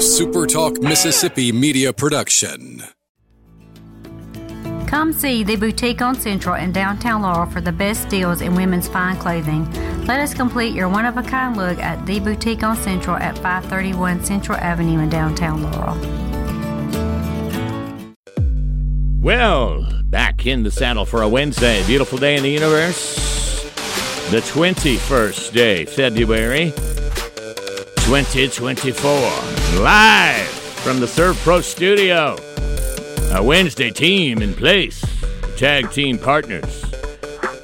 SuperTalk Mississippi media production. Come see the boutique on Central in downtown Laurel for the best deals in women's fine clothing. Let us complete your one of a kind look at the boutique on Central at 531 Central Avenue in downtown Laurel. Well, back in the saddle for a Wednesday. Beautiful day in the universe. The 21st day, February 2024. Live from the Servpro studio. A Wednesday team in place. Tag team partners.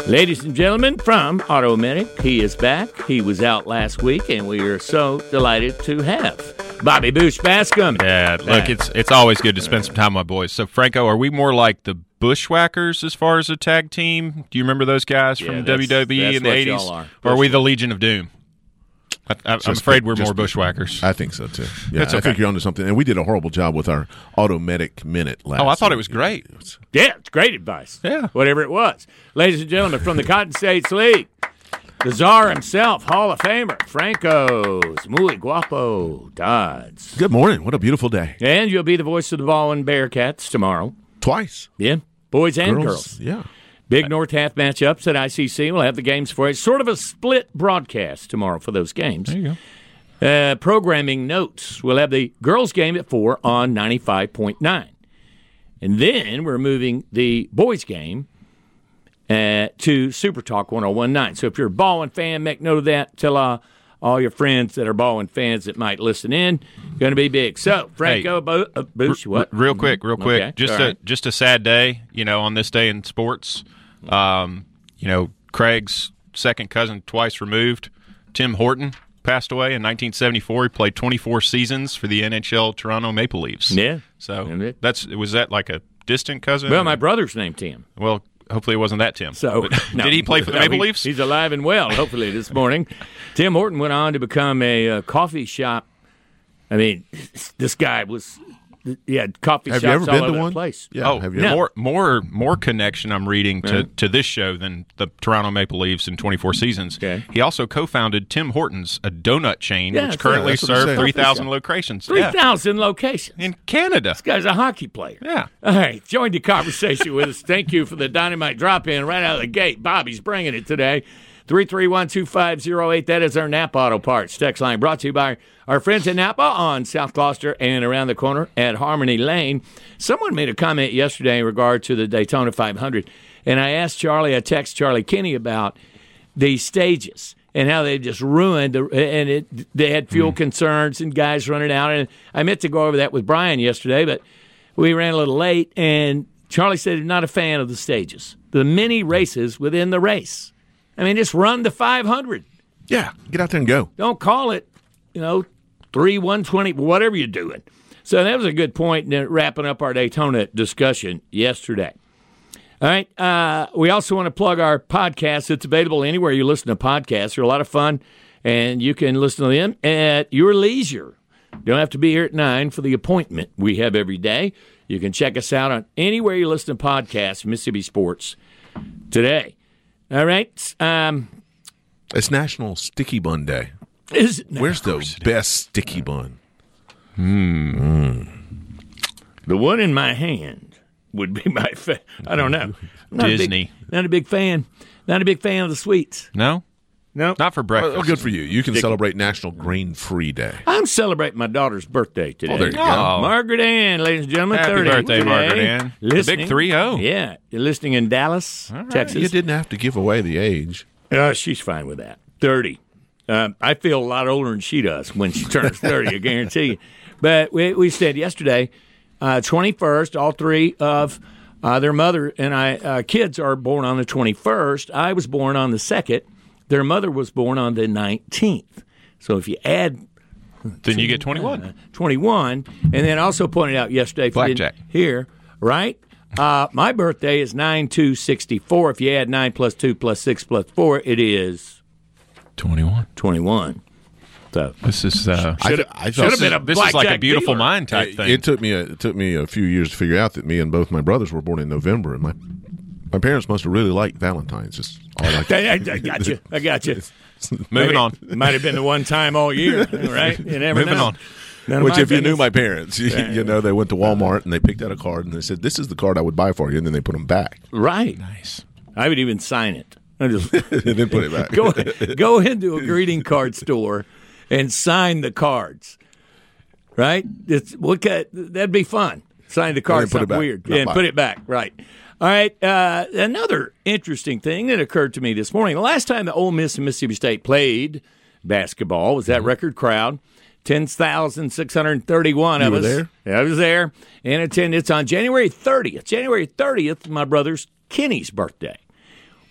Ladies and gentlemen from Automedic, he is back. He was out last week, and we are so delighted to have Bobby Boosh Bascom. Yeah, look, back. it's it's always good to spend some time with my boys. So, Franco, are we more like the Bushwhackers as far as a tag team? Do you remember those guys Yeah, from that's- WWE that's in the eighties, are. or are we the Legion of Doom? I, I, I'm afraid we're more pick- Bushwhackers. I think so too. Yeah, That's I okay. think you're onto something. And we did a horrible job with our Automedic minute last. oh, I thought it was great. Yeah, it's great advice. Yeah. Whatever it was. Ladies and gentlemen, from the Cotton States League, the czar himself, Hall of Famer, Franco's muy guapo Dodds. Good morning. What a beautiful day. And you'll be the voice of the Baldwyn Bearcats tomorrow. Twice. Yeah. Boys and girls. Yeah. Big North half matchups at ICC. We'll have the games for you. Sort of a split broadcast tomorrow for those games. There you go. Uh, programming notes. We'll have the girls' game at 4 on 95.9. And then we're moving the boys' game uh, to Super Talk 1019. So if you're a Baldwyn fan, make note of that. Tell uh, all your friends that are Baldwyn fans that might listen in. Going to be big. So, Franco, Bo- uh, Boosh, what? Real quick, real quick. Okay, Just all a right. just a sad day, you know, on this day in sports. Um, you know, Craig's second cousin, twice removed, Tim Horton, passed away in 1974. He played 24 seasons for the NHL Toronto Maple Leafs. Yeah. So that's was that like a distant cousin? Well, my brother's named Tim. well, hopefully it wasn't that Tim. So no. did he play for the No, Maple he- Leafs? He's alive and well. Hopefully this morning. Tim Horton went on to become a uh, coffee shop. I mean, this guy was. He had coffee Have shops you ever all been over to the one? place. Yeah. Oh, have you? No. more more more connection I'm reading to, Yeah. to this show than the Toronto Maple Leafs in 24 seasons. Okay. He also co-founded Tim Hortons, a donut chain Yeah, which currently right. That's what I'm serves 3,000 locations. 3,000 Yeah. locations. in Canada. This guy's a hockey player. Yeah. All right, join the conversation with us. Thank you for the dynamite drop in right out of the gate. Bobby's bringing it today. 331 2508. That is our Napa Auto Parts text line brought to you by our friends at Napa on South Gloster and around the corner at Harmony Lane. Someone made a comment yesterday in regard to the Daytona 500, and I asked Charlie, I text Charlie Kinney about the stages and how they just ruined the, and it, they had fuel hmm. concerns and guys running out. And I meant to go over that with Brian yesterday, but we ran a little late. And Charlie said he's not a fan of the stages, the mini races within the race. I mean, just run the 500. Yeah. Get out there and go. Don't call it, you know, three one twenty, whatever you're doing. So that was a good point in wrapping up our Daytona discussion yesterday. All right. Uh, we also want to plug our podcast. It's available anywhere you listen to podcasts. They're a lot of fun, and you can listen to them at your leisure. You don't have to be here at 9 for the appointment we have every day. You can check us out on anywhere you listen to podcasts, Mississippi Sports today. All right. Um, It's National Sticky Bun Day. is it Where's the best sticky bun? Hmm. The one in my hand would be my. Fa- I don't know. Not a big- Disney. not a big fan. Not a big fan of the sweets. No? No. Not for breakfast. Oh, good for you. You can celebrate National Grain Free Day. I'm celebrating my daughter's birthday today. Oh, there you go. Oh. Margaret Ann, ladies and gentlemen. Happy 30 birthday, today. Margaret Ann. The big Listening. 3-0. Yeah. You're listening in Dallas, Texas. You didn't have to give away the age. Uh, she's fine with that. 30. Um, I feel a lot older than she does when she turns 30, I guarantee you. But we, we said yesterday, uh, 21st, all three of uh, their mother and I uh, kids are born on the 21st. I was born on the 2nd. Their mother was born on the 19th. So if you add Then you get 21. 21, and then also pointed out yesterday, if you Blackjack. didn't right? Uh, my birthday is 9 2 64. If you add 9 plus 2 plus 6 plus 4, it is 21. 21. So This is uh, I, Should've- I thought should've been a this is like a beautiful dealer. mind type it, thing. it took me a, it took me a few years to figure out that me and both my brothers were born in November, and my my parents must have really liked Valentine's. Just all like I, I, I got you. I got you. Moving on. Might have been the one time all year, right? You never Moving know. on. None Which, my if you knew my parents, you, you know, they went to Walmart and they picked out a card and they said, "This is the card I would buy for you," and then they put them back Right. Nice. I would even sign it. I just and then put it back. go go into a greeting card store and sign the cards. Right? It's what ca- that'd be fun. Sign the card, And put it back. weird, Not and buy put it. it back. Right. All right. Uh, another interesting thing that occurred to me this morning. The last time the Ole Miss and Mississippi State played basketball was Mm-hmm. that record crowd. 10,631 You of us. there? I was there in attendance on January 30th. January 30th, my brother's Kenny's birthday.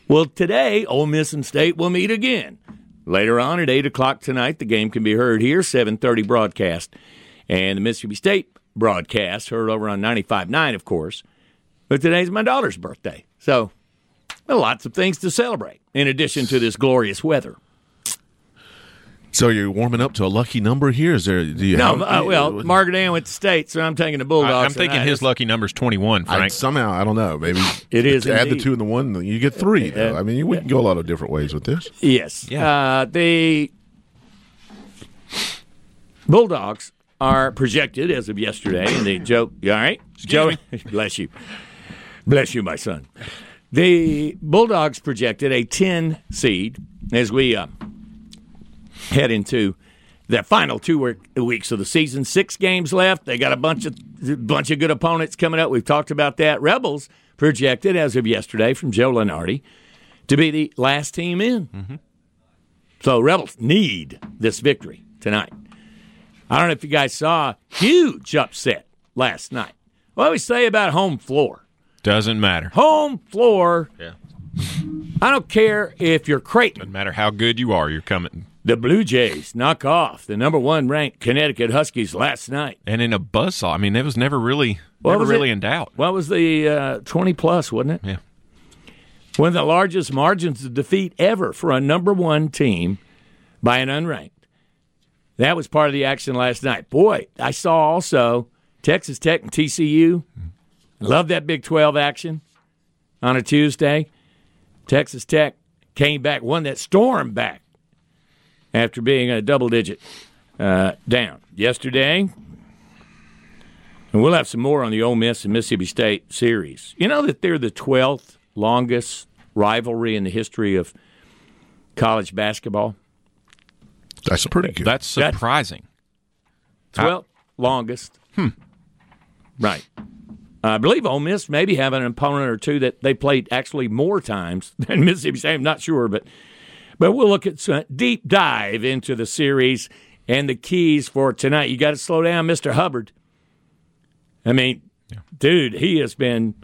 Well, today, Ole Miss and State will meet again. Later on at 8 o'clock tonight, the game can be heard here, 730 broadcast. And the Mississippi State broadcast, heard over on 95.9, of course. But today's my daughter's birthday. So, well, lots of things to celebrate in addition to this glorious weather. So you're warming up to a lucky number here. Is there? Do you No, have, uh, well, Margaret Ann went to State, so I'm taking the Bulldogs. I, am thinking tonight. his lucky number is 21, I, Frank. somehow I don't know. Maybe It is add the two and the one, you get three. Though. I mean, you, we can go a lot of different ways with this. Yes. Yeah. Uh, the Bulldogs are projected as of yesterday, and the joke. You all right, Joe? bless you, bless you, my son. The Bulldogs projected a ten seed as we uh, head into the final two weeks of the season. Six games left. They got a bunch of bunch of good opponents coming up. We've talked about that. Rebels projected as of yesterday from Joe Lunardi to be the last team in. So Rebels need this victory tonight. I don't know if you guys saw huge upset last night. What do we say about home floor? Doesn't matter. Home floor. Yeah. I don't care if you're Creighton. Doesn't matter how good you are, you're coming. The Blue Jays knock off the number one ranked Connecticut Huskies last night. And in a buzzsaw. I mean, it was never really, What never was really it? in doubt. What was the uh, 20 plus, wasn't it? Yeah. One of the largest margins of defeat ever for a number one team by an unranked. That was part of the action last night. Boy, I saw also Texas Tech and TCU. Love that Big 12 action on a Tuesday. Texas Tech came back, won that storm back after being a double digit uh, down. Yesterday, and we'll have some more on the Ole Miss and Mississippi State series. You know that they're the 12th longest rivalry in the history of college basketball? That's pretty good. That's That's- surprising. 12th longest. Hmm. Right. I believe Ole Miss maybe have an opponent or two that they played actually more times than Mississippi State. I'm not sure, but but we'll look at some deep dive into the series and the keys for tonight. You got to slow down, Mr. Hubbard. I mean, dude, he has been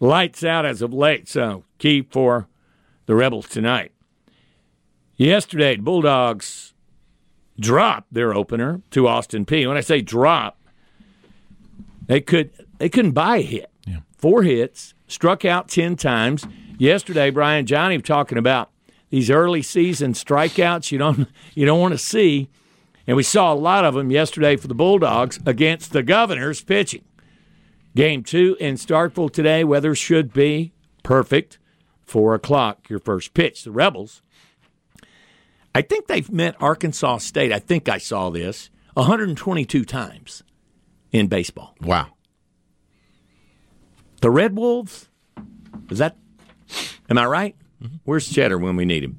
lights out as of late. So key for the Rebels tonight. Yesterday, the Bulldogs dropped their opener to Austin Peay When I say drop, they could they couldn't buy a hit. Four hits, struck out ten times. Yesterday, Brian Johnny was talking about these early season strikeouts you don't you don't want to see, and we saw a lot of them yesterday for the Bulldogs against the Governors pitching. Game two in Starkville today. Weather should be perfect. Four o'clock, your first pitch. The Rebels. I think they've met Arkansas State. I think I saw this 122 times in baseball. wow. The Red Wolves, is that, am I right? Where's Cheddar when we need him?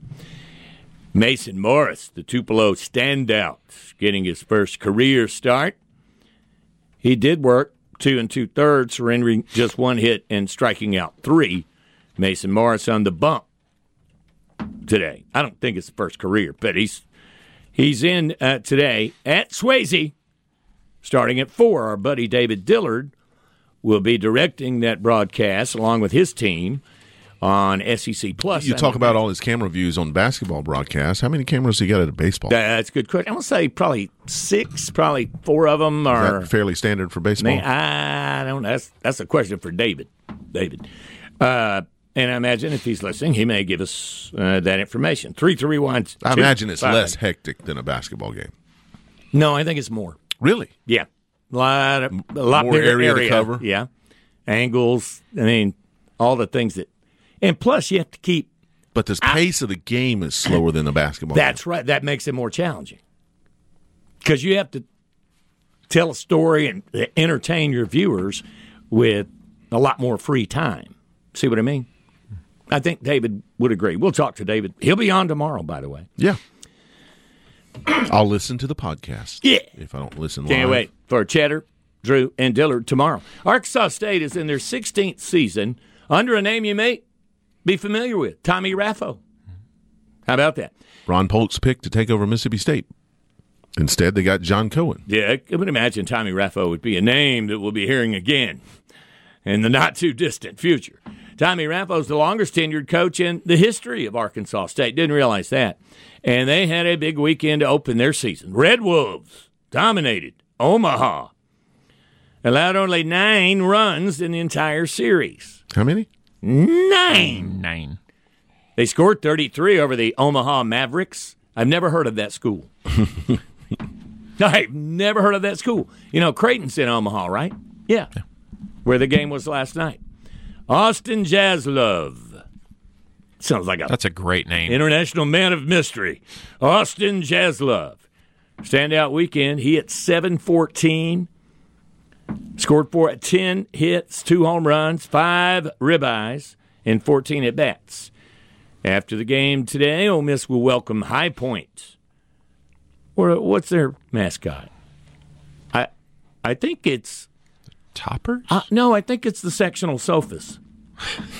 Mason Morris, the Tupelo standout, getting his first career start. He did work two and two thirds, surrendering just one hit and striking out three. Mason Morris on the bump today. I don't think it's the first career, but he's he's in uh, today at Swayze, starting at four. Our buddy David Dillard will be directing that broadcast along with his team on SEC Plus. You talk about all his camera views on basketball broadcasts. How many cameras he got at a baseball? that's a good question. I'm gonna say probably six, probably four of them are. fairly standard for baseball? Man, I don't. That's that's a question for David. David, uh, and I imagine if he's listening, he may give us uh, that information. Three three one. I imagine it's five. less hectic than a basketball game. No, I think it's more. Really? Yeah, a lot, of, a lot More bigger area to cover? Yeah, angles. I mean, all the things that, and plus you have to keep. But the pace of the game is slower than the basketball. That's right. That makes it more challenging because you have to tell a story and entertain your viewers with a lot more free time. See what I mean? I think David would agree. We'll talk to David. He'll be on tomorrow, by the way. Yeah. I'll listen to the podcast. Yeah. If I don't listen Can't live. wait for Cheddar, Drew, and Dillard tomorrow. Arkansas State is in their 16th season under a name you may be familiar with Tommy Raffo. How about that? Ron Polk's pick to take over Mississippi State. Instead, they got John Cohen. Yeah, I would imagine Tommy Raffo would be a name that we'll be hearing again in the not too distant future. Tommy Raffo's the longest tenured coach in the history of Arkansas State. Didn't realize that. And they had a big weekend to open their season. Red Wolves dominated Omaha. Allowed only nine runs in the entire series. How many? Nine. Nine. They scored 33 over the Omaha Mavericks. I've never heard of that school. I've never heard of that school. You know, Creighton's in Omaha, right? Yeah. Where the game was last night. Austin Jaslove. Sounds like a That's a great name. international man of mystery. Austin Jaslove. Standout weekend. He hit 714. Scored four at 10 hits, two home runs, five ribeyes, and 14 at bats. After the game today, Ole Miss will welcome High Point. Or what's their mascot? I I think it's Toppers? uh, no, I think it's the sectional sofas.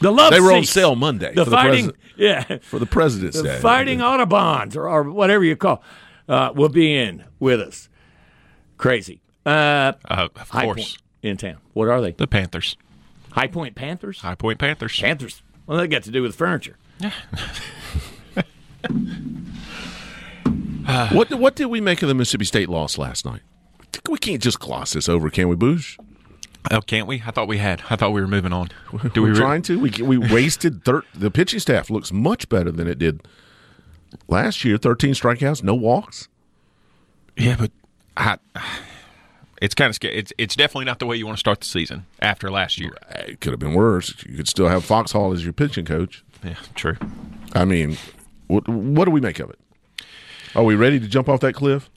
the love They were on sale Monday The for the fighting, yeah, for the President's the Day. fighting Autobahns or, or whatever you call, uh, will be in with us. Crazy. Uh, Uh, of High course. Point in town. What are they? The Panthers. High Point Panthers. High Point Panthers. Panthers. Well, they got to do with furniture. Yeah. what what did we make of the Mississippi State loss last night? We can't just gloss this over, can we, Boosh? Oh, can't we? I thought we had. I thought we were moving on. Do We're we? re- trying to. We we wasted thir- the pitching staff looks much better than it did last year. Thirteen strikeouts, no walks. Yeah, but I, it's kind of scary. It's it's definitely not the way you want to start the season after last year. It could have been worse. You could still have Foxhall as your pitching coach. Yeah, true. I mean, what what do we make of it? Are we ready to jump off that cliff?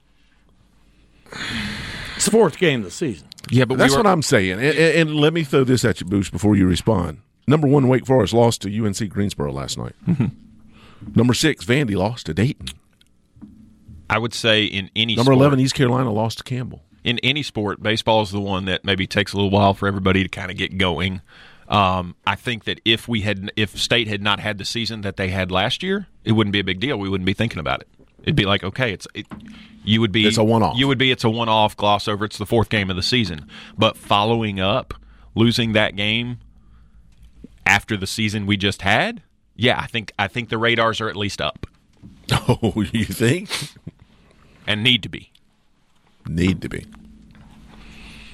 It's the fourth game of the season. Yeah, but That's we were, what I'm saying. And, and, and let me throw this at you, Boosh, before you respond. Number one, Wake Forest lost to UNC Greensboro last night. Mm-hmm. Number six, Vandy lost to Dayton. I would say in any Number sport, eleven, East Carolina lost to Campbell. in any sport, baseball is the one that maybe takes a little while for everybody to kind of get going. Um, I think that if we had, if State had not had the season that they had last year, it wouldn't be a big deal. We wouldn't be thinking about it. It'd be like, okay, it's it, you would be It's a one-off. You would be it's a one off gloss over. It's the fourth game of the season, but following up losing that game after the season we just had, yeah, I think I think the radars are at least up Oh, you think? and need to be. Need to be.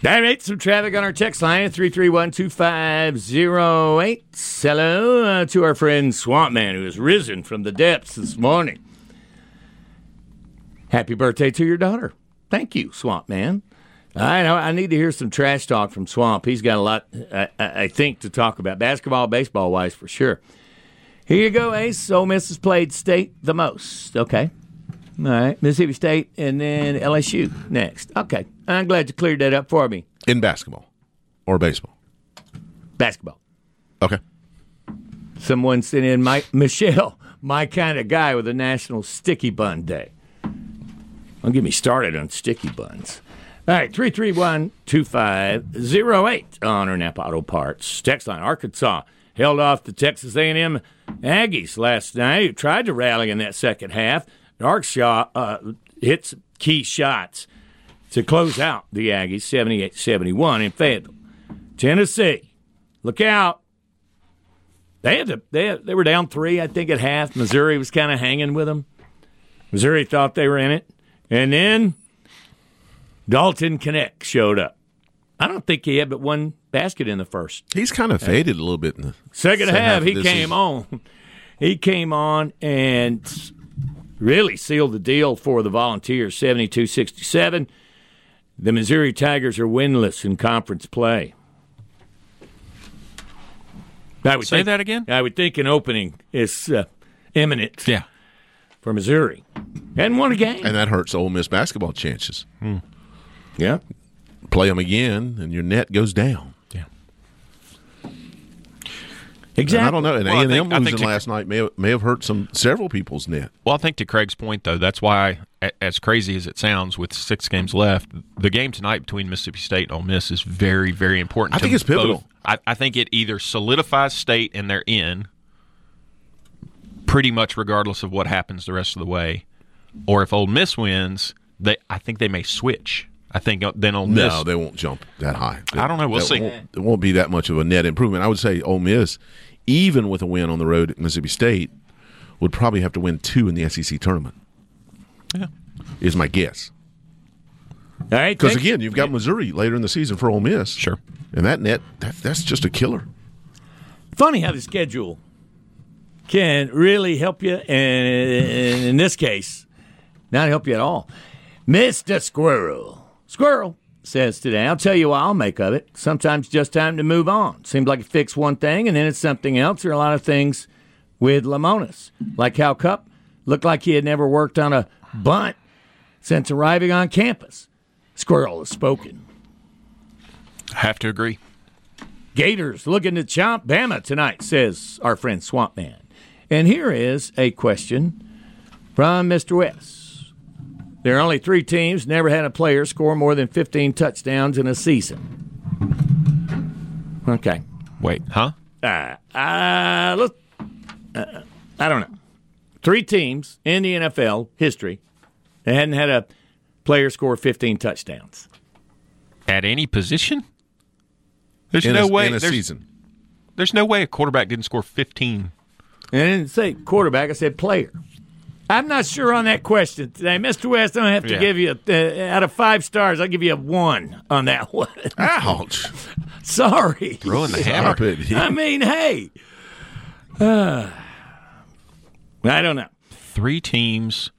All right, some traffic on our text line at 331-2508. Hello uh, to our friend Swamp Man who has risen from the depths this morning. Happy birthday to your daughter. Thank you, Swamp Man. I know I need to hear some trash talk from Swamp. He's got a lot, I, I I think, to talk about basketball, baseball wise, for sure. Here you go, Ace. Ole Miss has played state the most. Okay. All right. Mississippi State and then LSU next. Okay. I'm glad you cleared that up for me. In basketball or baseball. Basketball. Okay. Someone sent in Mike Michelle, my kind of guy with a National Sticky Bun Day. Don't get me started on sticky buns. All right, 331 2508 on our Napa Auto Parts. Text line Arkansas held off the Texas A&M Aggies last night, who tried to rally in that second half. Arkansas uh, hit some key shots to close out the Aggies 78 71 in Fayetteville. Tennessee, look out. They had to, they had, they were down three, I think, at half. Missouri was kind of hanging with them. Missouri thought they were in it, and then Dalton Knecht showed up. I don't think he had but one basket in the first. He's kind of faded a little bit in the Second Second half, half he came season. on. He came on and really sealed the deal for the Volunteers, 72-67. The Missouri Tigers are winless in conference play. I would Say think- that again? I would think an opening is uh, imminent. Yeah. for Missouri. Hadn't won a game. and that hurts Ole Miss basketball chances. Hmm. yeah. Play them again, and your net goes down. Yeah. Exactly. And I don't know. And Well, I A and M think- losing to- last night may have, may have hurt some several people's net. Well, I think to Craig's point, though, that's why, as crazy as it sounds, with six games left, the game tonight between Mississippi State and Ole Miss is very, very important. I to think it's pivotal. both. I, I think it either solidifies State and they're in, pretty much regardless of what happens the rest of the way, or if Ole Miss wins, they I think they may switch. I think uh, then Ole Miss. No, they won't jump that high. I don't know. We'll see. Won't, it won't be that much of a net improvement. I would say Ole Miss, even with a win on the road at Mississippi State, would probably have to win two in the SEC tournament. Yeah. Is my guess. All right. Because again, you've got Missouri later in the season for Ole Miss. Sure. And that net, that, that's just a killer. funny how the schedule can really help you, and in this case, not help you at all. Mr. Squirrel. Squirrel says today, I'll tell you what I'll make of it. Sometimes just time to move on. Seems like you fix one thing and then it's something else. There are a lot of things with Lemonis, like how Cup looked like he had never worked on a bunt since arriving on campus. Squirrel has spoken. I have to agree. Gators looking to chomp Bama tonight, says our friend Swamp Man. And here is a question from Mr. West. There are only three teams never had a player score more than 15 touchdowns in a season. Okay. Wait, huh? Uh, uh, let's, uh, I don't know. Three teams in the NFL history that hadn't had a player score 15 touchdowns. At any position? There's In no a, way. in a there's, season. there's no way a quarterback didn't score 15. And I didn't say quarterback, I said player. I'm not sure on that question today. Mr. West, I'm going to have to Yeah. give you, a, uh, out of five stars, I'll give you a one on that one. Ouch. Sorry. Throwing the hammer. I mean, hey. Uh, I don't know. Three teams.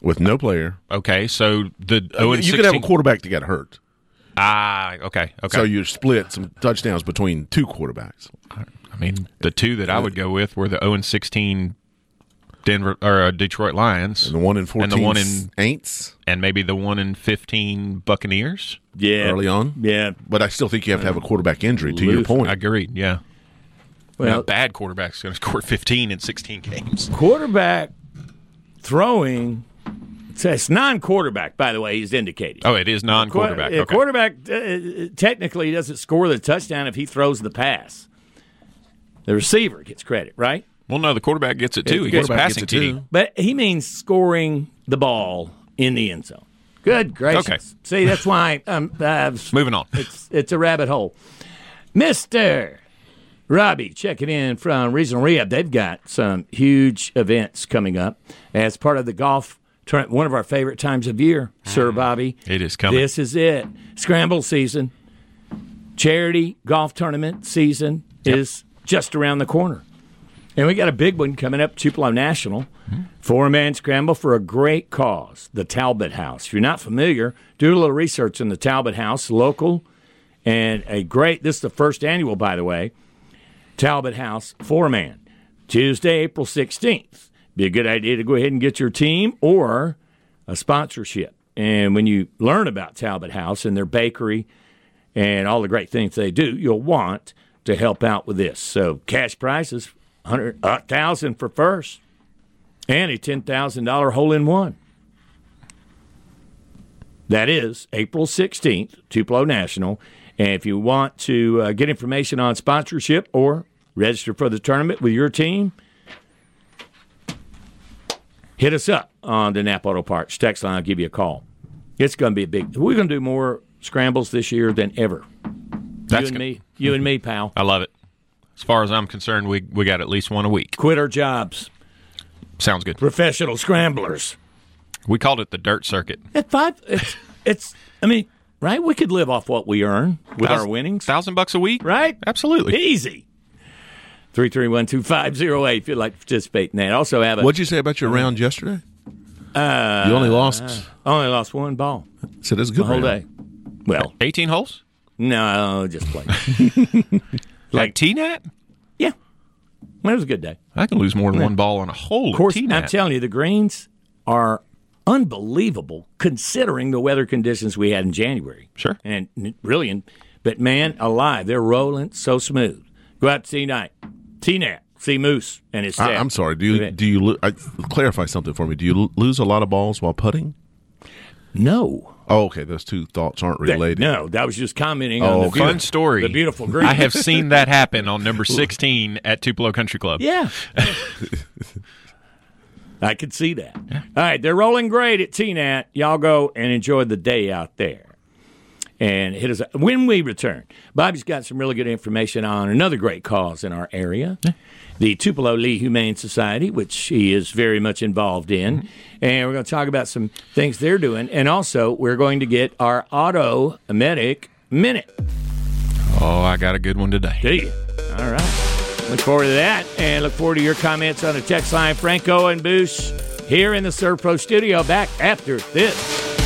With no player. Okay, so the and you 16. could have a quarterback that got hurt. Ah, okay, okay. So you split some touchdowns between two quarterbacks. I mean, the two that I would go with were the 0 and 16 Denver or uh, Detroit Lions, And the one in 14 and the one in Aints and maybe the one in 15 Buccaneers. Yeah. early on. Yeah. But I still think you have to have a quarterback injury, to your point. I agreed. Yeah. Well, Well, bad quarterback's going to score 15 in 16 games. quarterback throwing. It's, it's non-quarterback, by the way. He's indicated. Oh, it is non-quarterback. Qu- Okay. Quarterback uh, technically doesn't score the touchdown if he throws the pass. The receiver gets credit, right? Well, no, the quarterback gets it too. He gets quarterback passing gets it TD. too. But he means scoring the ball in the end zone. Good gracious! Okay. See, that's why um, I've, Moving on. it's it's a rabbit hole. Mister Robbie, checking in from Regional Rehab. They've got some huge events coming up as part of the golf tournament. One of our favorite times of year, Sir Bobby. It is coming. This is it. Scramble season, charity golf tournament season is just around the corner. And we got a big one coming up, Tupelo National. Four man scramble for a great cause, the Talbot House. If you're not familiar, do a little research on the Talbot House, local, and a great, this is the first annual, by the way, Talbot House four man. Tuesday, April 16th. Be a good idea to go ahead and get your team or a sponsorship. And when you learn about Talbot House and their bakery and all the great things they do, you'll want to help out with this. So cash prizes, hundred uh, thousand for first, and a ten thousand dollar hole in one. That is April sixteenth, Tupelo National. And if you want to uh, get information on sponsorship or register for the tournament with your team, hit us up on the Napa Auto Parts text line. I'll give you a call. It's going to be a big. We're going to do more scrambles this year than ever. That's you and good. me, you and me, pal. I love it. As far as I'm concerned, we we got at least one a week. Quit our jobs, Sounds good. professional scramblers. We called it the dirt circuit. At five, it's, it's. I mean, right? We could live off what we earn with our winnings, Thousand bucks a week, right? Absolutely. Easy. Three three one two five zero eight. If you'd like to participate in that, also have a. What'd you say about your round yesterday? Uh, you only lost. Only lost one ball So that's a good the whole round. day. Well, 18 holes. no, just play. Like T-Nat. yeah, It was a good day. I can lose more than one ball on a hole. Of course, I'm telling you, the greens are unbelievable considering the weather conditions we had in January. Sure. And brilliant. But man, alive, they're rolling so smooth. Go out to see night, T Nat, see Moose and his I, staff. I'm sorry. Do you do you I, clarify something for me? Do you lose a lot of balls while putting? No. Oh, okay. Those two thoughts aren't That- related. no, that was just commenting Oh, on the Fun story. The beautiful green. I have seen that happen on number 16 at Tupelo Country Club. Yeah. I could see that. All right, they're rolling great at TNAT. Y'all go and enjoy the day out there. And hit us when we return. Bobby's got some really good information on another great cause in our area, the Tupelo Lee Humane Society, which he is very much involved in. Mm-hmm. And we're going to talk about some things they're doing. And also, we're going to get our auto medic minute. Oh, I got a good one today. Do you? All right. Look forward to that, and look forward to your comments on the text line. Franco and Boosh here in the Servpro studio. Back after this.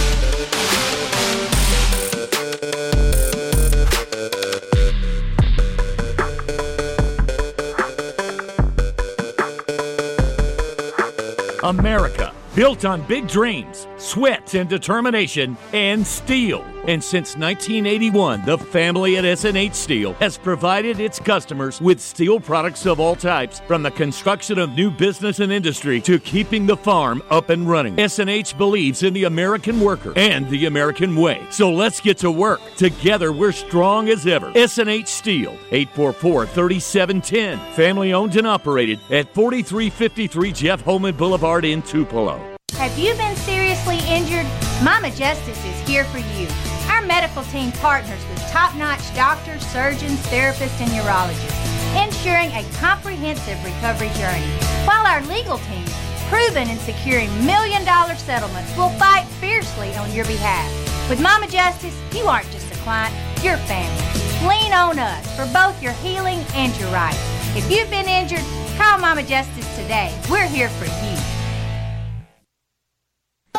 America, built on big dreams, sweat and determination, and steel. And since 1981, the family at SNH Steel has provided its customers with steel products of all types, from the construction of new business and industry to keeping the farm up and running. SNH believes in the American worker and the American way. So let's get to work. Together, we're strong as ever. SNH Steel, 844 3710. Family owned and operated at 4353 Jeff Holman Boulevard in Tupelo. Have you been seriously injured? Mama Justice is here for you. Our medical team partners with top notch doctors, surgeons, therapists, and urologists, ensuring a comprehensive recovery journey. While our legal team, proven in securing million dollar settlements, will fight fiercely on your behalf. With Mama Justice, you aren't just a client, you're family. Lean on us for both your healing and your rights. If you've been injured, call Mama Justice today. We're here for you.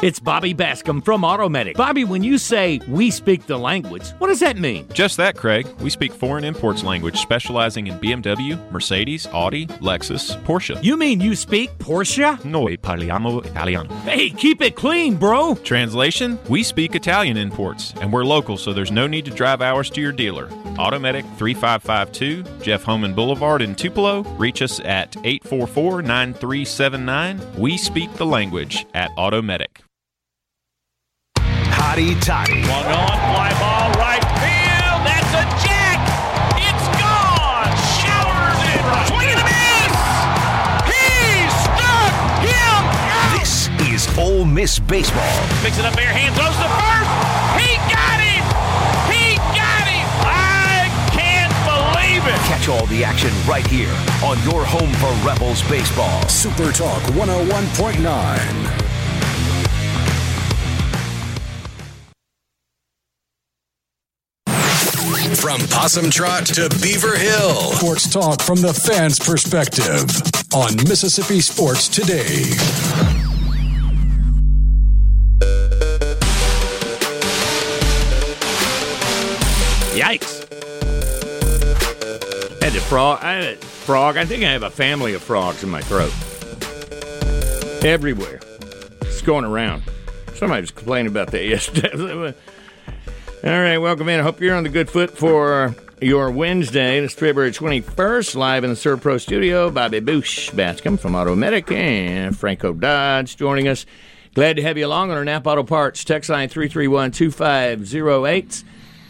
It's Bobby Bascom from Automedic. Bobby, when you say we speak the language, what does that mean? Just that, Craig. We speak foreign imports language specializing in BMW, Mercedes, Audi, Lexus, Porsche. You mean you speak Porsche? Noi parliamo italiano. Hey, keep it clean, bro. Translation We speak Italian imports, and we're local, so there's no need to drive hours to your dealer. Automedic 3552, Jeff Homan Boulevard in Tupelo. Reach us at 844 9379. We speak the language at Automedic. Hottie Toddy. Swung on, fly ball, right field. That's a jack. It's gone. Showers it. Swing and a miss. He struck him out. This is Ole Miss Baseball. Picks it up bare hand, throws the first. He got him. He got him. I can't believe it. Catch all the action right here on your home for Rebels Baseball. Super Talk 101.9. From Possum Trot to Beaver Hill. Sports talk from the fans' perspective on Mississippi Sports Today. Yikes. Had a frog. I had a frog. I think I have a family of frogs in my throat. Everywhere. It's going around. Somebody was complaining about that yesterday. All right, welcome in. I hope you're on the good foot for your Wednesday. This February 21st, live in the Servpro studio. Bobby Boosh Bascom from Automedic and Franco Dodds joining us. Glad to have you along on our Napa Auto Parts. Text line 331 2508.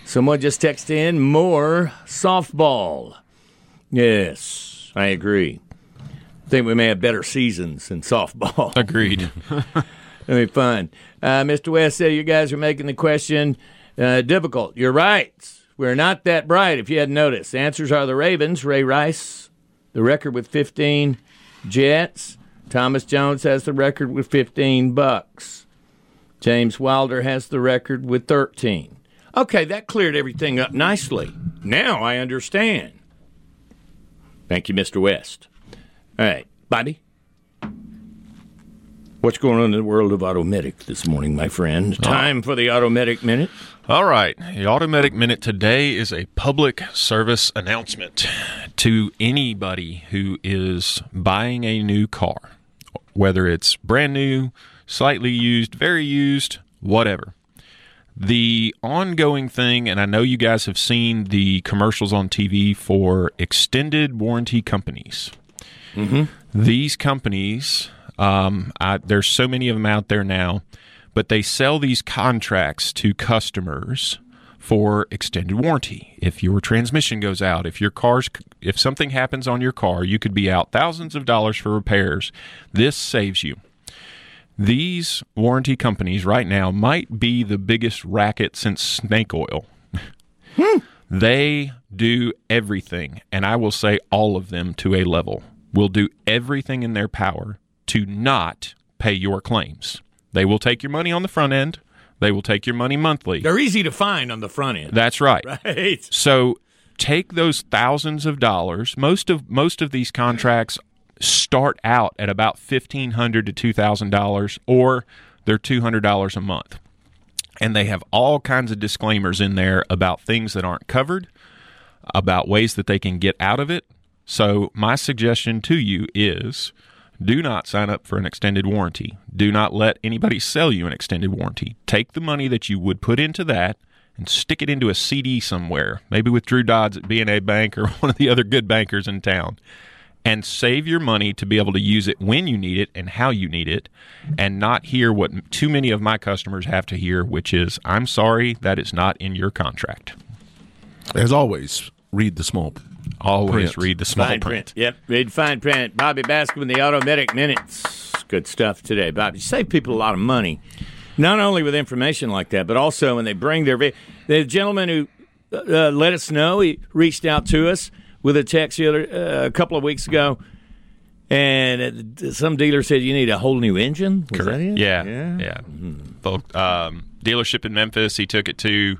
Someone just texted in more softball. Yes, I agree. I think we may have better seasons in softball. Agreed. It'll be fun. Uh, Mr. West said you guys are making the question uh, difficult. You're right. We're not that bright, if you hadn't noticed. Answers are the Ravens, Ray Rice, the record with 15 Jets. Thomas Jones has the record with 15 Bucks. James Wilder has the record with 13. Okay, that cleared everything up nicely. Now I understand. Thank you, Mr. West. All right, Bobby. What's going on in the world of Automedic this morning, my friend? Time for the Automedic Minute. All right. The Automedic Minute today is a public service announcement to anybody who is buying a new car, whether it's brand new, slightly used, very used, whatever. The ongoing thing, and I know you guys have seen the commercials on TV for extended warranty companies. Mm-hmm. These companies, um, I, there's so many of them out there now, but they sell these contracts to customers for extended warranty. If your transmission goes out, if your car's, if something happens on your car, you could be out thousands of dollars for repairs. This saves you. These warranty companies right now might be the biggest racket since snake oil. They do everything, and I will say all of them to a level, will do everything in their power to not pay your claims. They will take your money on the front end, they will take your money monthly. They're easy to find on the front end. That's right. Right. So take those thousands of dollars. Most of most of these contracts start out at about fifteen hundred to two thousand dollars, or they're two hundred dollars a month, and they have all kinds of disclaimers in there about things that aren't covered, about ways that they can get out of it. So my suggestion to you is. Do not sign up for an extended warranty. Do not let anybody sell you an extended warranty. Take the money that you would put into that and stick it into a CD somewhere, maybe with Drew Dodds at B&A Bank or one of the other good bankers in town, and save your money to be able to use it when you need it and how you need it, and not hear what too many of my customers have to hear, which is, I'm sorry, that is not in your contract. As always, read the small. Always Print. read the small Fine print. Yep. Read fine print. Bobby Bascom, the Automedic Minutes. Good stuff today, Bobby. You save people a lot of money, not only with information like that, but also when they bring their. The gentleman who uh, let us know, he reached out to us with a text the other, uh, a couple of weeks ago, and uh, some dealer said you need a whole new engine. Was that it? Yeah, yeah. The, um, dealership in Memphis, he took it to.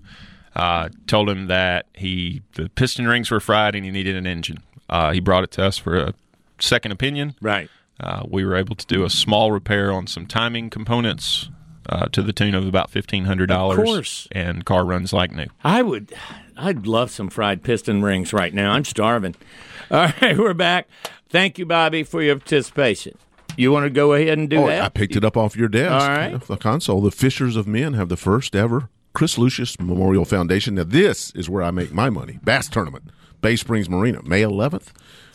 Uh, told him that he the piston rings were fried and he needed an engine. Uh, he brought it to us for a second opinion. Right. Uh, we were able to do a small repair on some timing components uh, to the tune of about fifteen hundred dollars. Of course. and car runs like new. I would, I'd love some fried piston rings right now. I'm starving. All right, we're back. Thank you, Bobby, for your participation. You want to go ahead and do Oh, that? I picked it up off your desk. All right. The console. The Fishers of Men have the first ever Chris Lucius Memorial Foundation. Now, this is where I make my money. Bass Tournament, Bay Springs Marina, May 11th.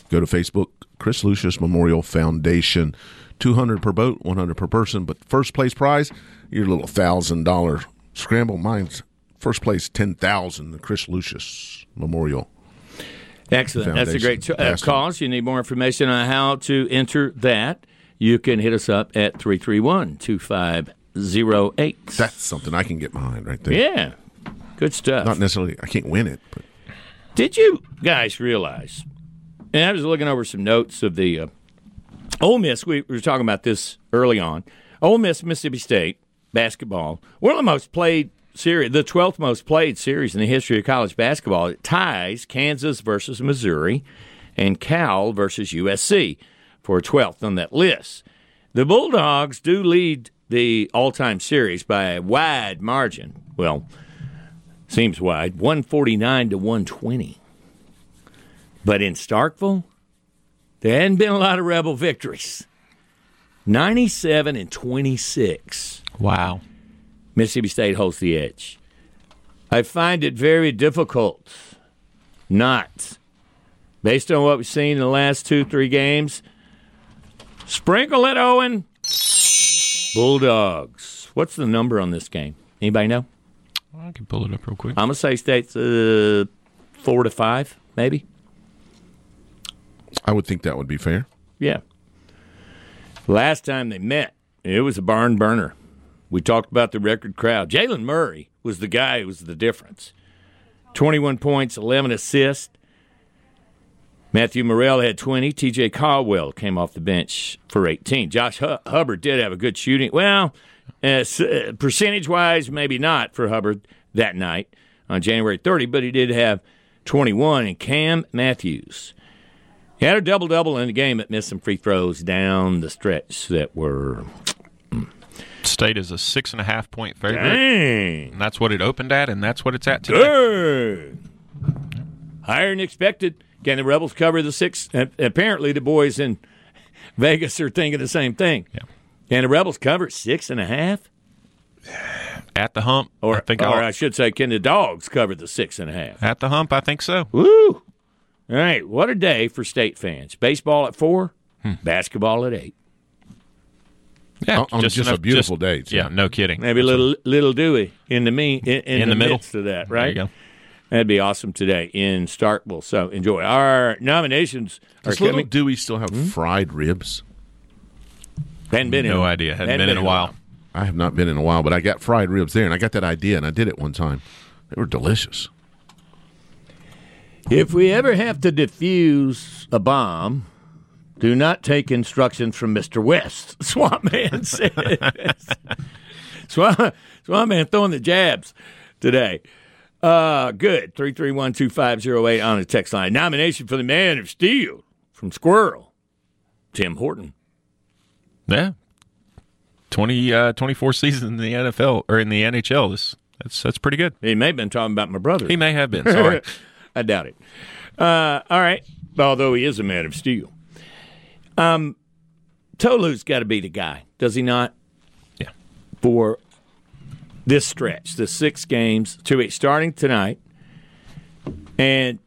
Go to Facebook, Chris Lucius Memorial Foundation. 200 per boat, 100 per person. But first place prize, your little $1,000 scramble. Mine's first place, 10000 the Chris Lucius Memorial. Excellent. That's a great Foundation. uh, cause. You need more information on how to enter that. You can hit us up at 331 2508. That's something I can get behind right there. Yeah. Good stuff. Not necessarily, I can't win it, but Did you guys realize? And I was looking over some notes of the uh, Ole Miss. We were talking about this early on. Ole Miss, Mississippi State basketball, one of the most played series, the twelfth most played series in the history of college basketball. It ties Kansas versus Missouri and Cal versus USC for twelfth on that list. The Bulldogs do lead the all-time series by a wide margin. Well, seems wide, 149 to 120. But in Starkville, there hadn't been a lot of rebel victories. 97 and 26. Wow. Mississippi State holds the edge. I find it very difficult not, based on what we've seen in the last two, three games. Sprinkle it, Owen. Bulldogs. What's the number on this game? Anybody know? I can pull it up real quick. I'm gonna say State's uh, four to five, maybe. I would think that would be fair. Yeah. Last time they met, it was a barn burner. We talked about the record crowd. Jaylen Murray was the guy who was the difference. 21 points, 11 assists. Matthew Murrell had 20. TJ Caldwell came off the bench for 18. Josh Hu- Hubbard did have a good shooting. Well, uh, percentage wise, maybe not for Hubbard that night on January 30, but he did have 21. And Cam Matthews. He had a double double in the game, but missed some free throws down the stretch that were State is a six and a half point favorite. Dang. And that's what it opened at, and that's what it's at today. Good. Higher than expected. Can the Rebels cover the six? Apparently, the boys in Vegas are thinking the same thing. Yeah. Can the Rebels cover six and a half? At the hump, Or, I think or I'll, I should say, can the dogs cover the six and a half? at the hump, I think so. Woo! All right, what a day for state fans. Baseball at four, Hmm. basketball at eight. Yeah, On- on just a enough- beautiful day, too. Yeah, no kidding. Maybe a little little Dewey in the mean in, in, In the middle. midst of that, There right? That'd be awesome today in Starkville. So enjoy. Our nominations are Does little coming. Dewey still have hmm? fried ribs? Hadn't been No a- idea. Hadn't been in a while. I have not been in a while, but I got fried ribs there, and I got that idea, and I did it one time. They were delicious. If we ever have to defuse a bomb, do not take instructions from Mr. West. Swamp Man says. Swamp, Swamp Man throwing the jabs today. Uh, good. 331-2508 on the text line. Nomination for the Man of Steel from Squirrel, Tim Horton. Yeah. 20, uh, 24 seasons in the NFL or in the NHL. This that's that's pretty good. He may have been talking about my brother. He may have been. Sorry. I doubt it. Uh, all right. Although he is a man of steel. Um, Tolu's got to be the guy, does he not? Yeah. For this stretch, the six games, two eight, starting tonight, and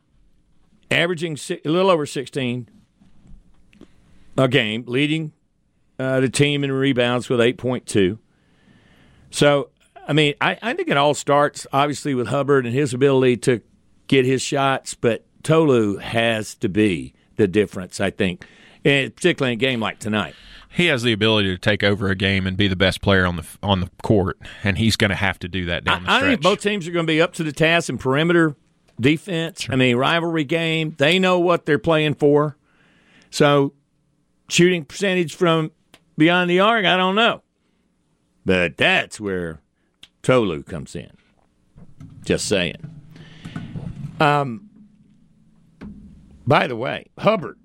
averaging a little over 16 a game, leading uh, the team in rebounds with 8.2. So, I mean, I, I think it all starts obviously with Hubbard and his ability to get his shots, but Tolu has to be the difference, I think, and particularly in a game like tonight. He has the ability to take over a game and be the best player on the on the court, and he's going to have to do that down the I, I think both teams are going to be up to the task in perimeter defense. I mean, rivalry game. They know what they're playing for. So, shooting percentage from beyond the arc, I don't know. But that's where Tolu comes in. Just saying. Um, by the way, Hubbard,